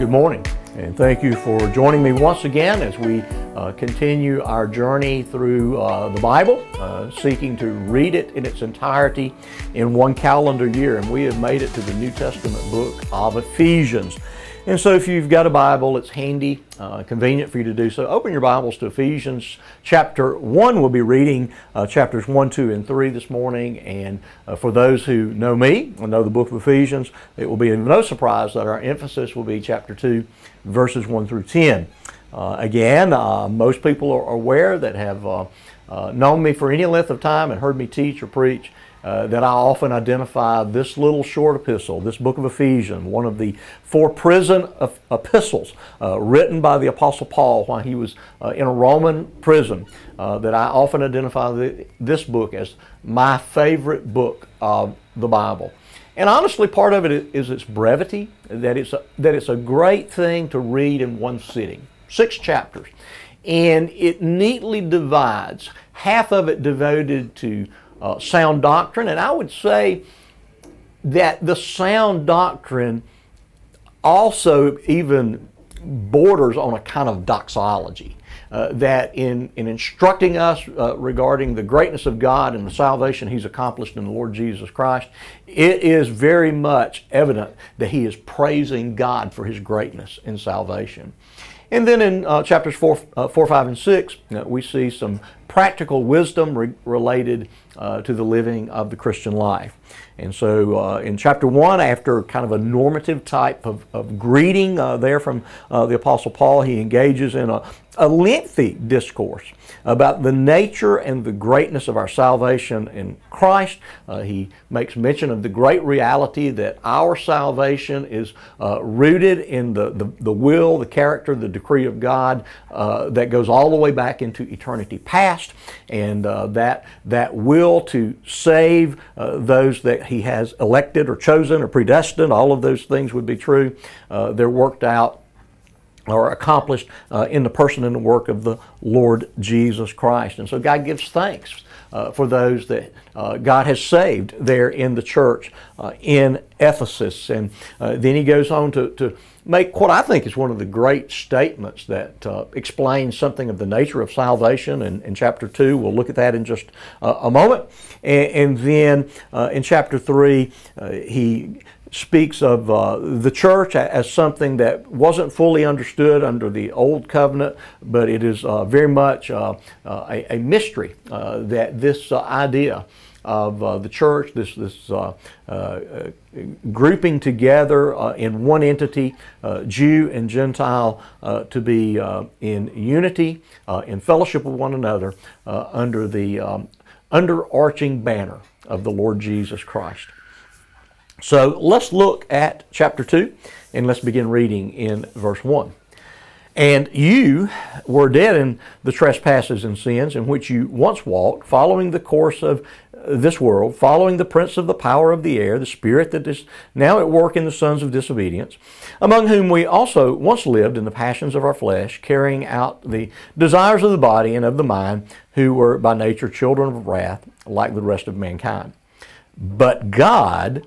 Good morning, and thank you for joining me once again as we uh, continue our journey through uh, the Bible, uh, seeking to read it in its entirety in one calendar year. And we have made it to the New Testament book of Ephesians. And so, if you've got a Bible, it's handy, uh, convenient for you to do so. Open your Bibles to Ephesians chapter 1. We'll be reading uh, chapters 1, 2, and 3 this morning. And uh, for those who know me and know the book of Ephesians, it will be no surprise that our emphasis will be chapter 2, verses 1 through 10. Uh, again, uh, most people are aware that have uh, known me for any length of time and heard me teach or preach uh, that I often identify this little short epistle, this book of Ephesians, one of the four prison epistles uh, written by the Apostle Paul while he was uh, in a Roman prison, uh, that I often identify the, this book as my favorite book of the Bible. And honestly, part of it is its brevity, that it's a, that it's a great thing to read in one sitting. Six chapters. And it neatly divides, half of it devoted to uh, sound doctrine. And I would say that the sound doctrine also even borders on a kind of doxology. Uh, that in, in instructing us uh, regarding the greatness of God and the salvation He's accomplished in the Lord Jesus Christ, it is very much evident that He is praising God for His greatness in salvation. And then in uh, chapters 4, uh, 4, 5, and 6, uh, we see some practical wisdom re- related uh, to the living of the Christian life. And so uh, in chapter 1, after kind of a normative type of, of greeting uh, there from the Apostle Paul, he engages in a, a lengthy discourse about the nature and the greatness of our salvation in Christ. Uh, he makes mention of the great reality that our salvation is uh, rooted in the, the, the, will, the character, the decree of God uh, that goes all the way back into eternity past, and uh, that, that will to save uh, those that He has elected or chosen or predestined, all of those things would be true. Uh, they're worked out or accomplished uh, in the person and the work of the Lord Jesus Christ. And so God gives thanks uh, for those that uh, God has saved there in the church uh, in Ephesus. And uh, then he goes on to, to make what I think is one of the great statements that uh, explains something of the nature of salvation in, in chapter 2. We'll look at that in just a moment. And, and then in chapter 3, he speaks of uh, the church as something that wasn't fully understood under the old covenant, but it is uh, very much uh, uh a, a, mystery uh, that this uh, idea of the church, this this grouping together in one entity, Jew and Gentile, to be in unity, in fellowship with one another, under the um, underarching banner of the Lord Jesus Christ. So let's look at chapter 2 and let's begin reading in verse 1. And you were dead in the trespasses and sins in which you once walked, following the course of uh, this world, following the prince of the power of the air, the spirit that is now at work in the sons of disobedience, among whom we also once lived in the passions of our flesh, carrying out the desires of the body and of the mind, who were by nature children of wrath, like the rest of mankind. But God,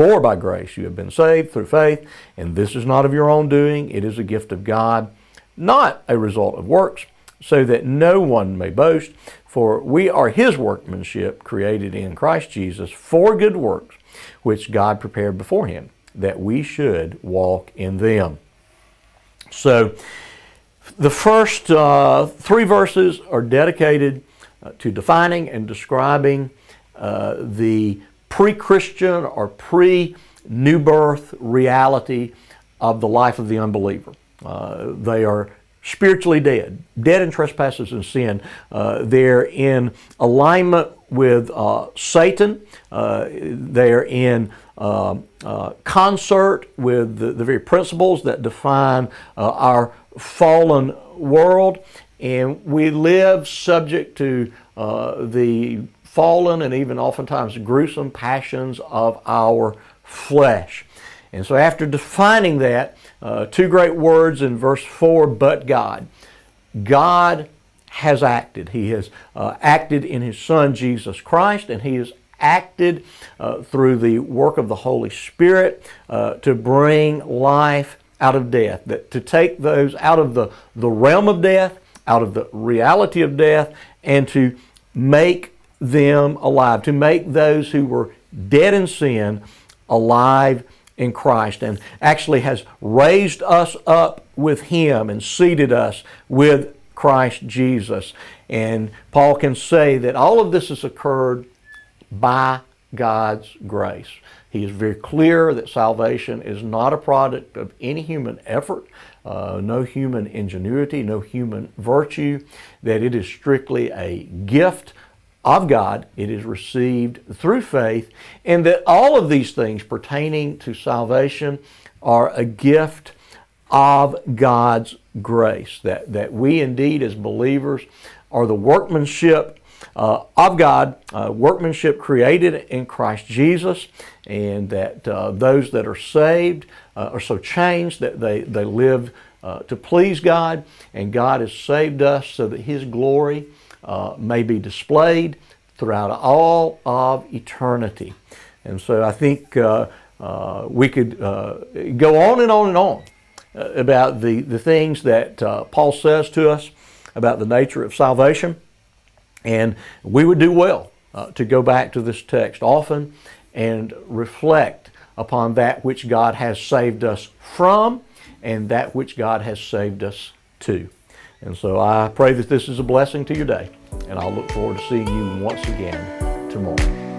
For by grace you have been saved through faith, and this is not of your own doing, it is a gift of God, not a result of works, so that no one may boast. For we are his workmanship, created in Christ Jesus for good works, which God prepared before him, that we should walk in them. So, the first uh, three verses are dedicated uh, to defining and describing uh, the pre Christian or pre new birth reality of the life of the unbeliever. Uh, they are spiritually dead, dead in trespasses and sin. Uh, they're in alignment with uh, Satan. Uh, they're in uh, uh, concert with the, the, very principles that define our fallen world. And we live subject to the fallen and even oftentimes gruesome passions of our flesh. And so, after defining that, uh, two great words in verse 4 but God. God has acted. He has uh, acted in His Son Jesus Christ, and He has acted uh, through the work of the Holy Spirit uh, to bring life out of death, that to take those out of the, the realm of death, out of the reality of death, and to make them alive, to make those who were dead in sin alive in Christ, and actually has raised us up with Him and seated us with Christ Jesus. And Paul can say that all of this has occurred by God's grace. He is very clear that salvation is not a product of any human effort, uh, no human ingenuity, no human virtue, that it is strictly a gift of God. It is received through faith, and that all of these things pertaining to salvation are a gift of God's grace. That, that we indeed, as believers, are the workmanship uh, of God, uh, workmanship created in Christ Jesus, and that uh, those that are saved uh, are so changed that they, they live uh, to please God, and God has saved us so that His glory uh, may be displayed throughout all of eternity. And so I think uh, uh, we could uh, go on and on and on about the, the things that Paul says to us about the nature of salvation. And we would do well uh, to go back to this text often and reflect upon that which God has saved us from and that which God has saved us to. And so I pray that this is a blessing to your day, and I'll look forward to seeing you once again tomorrow.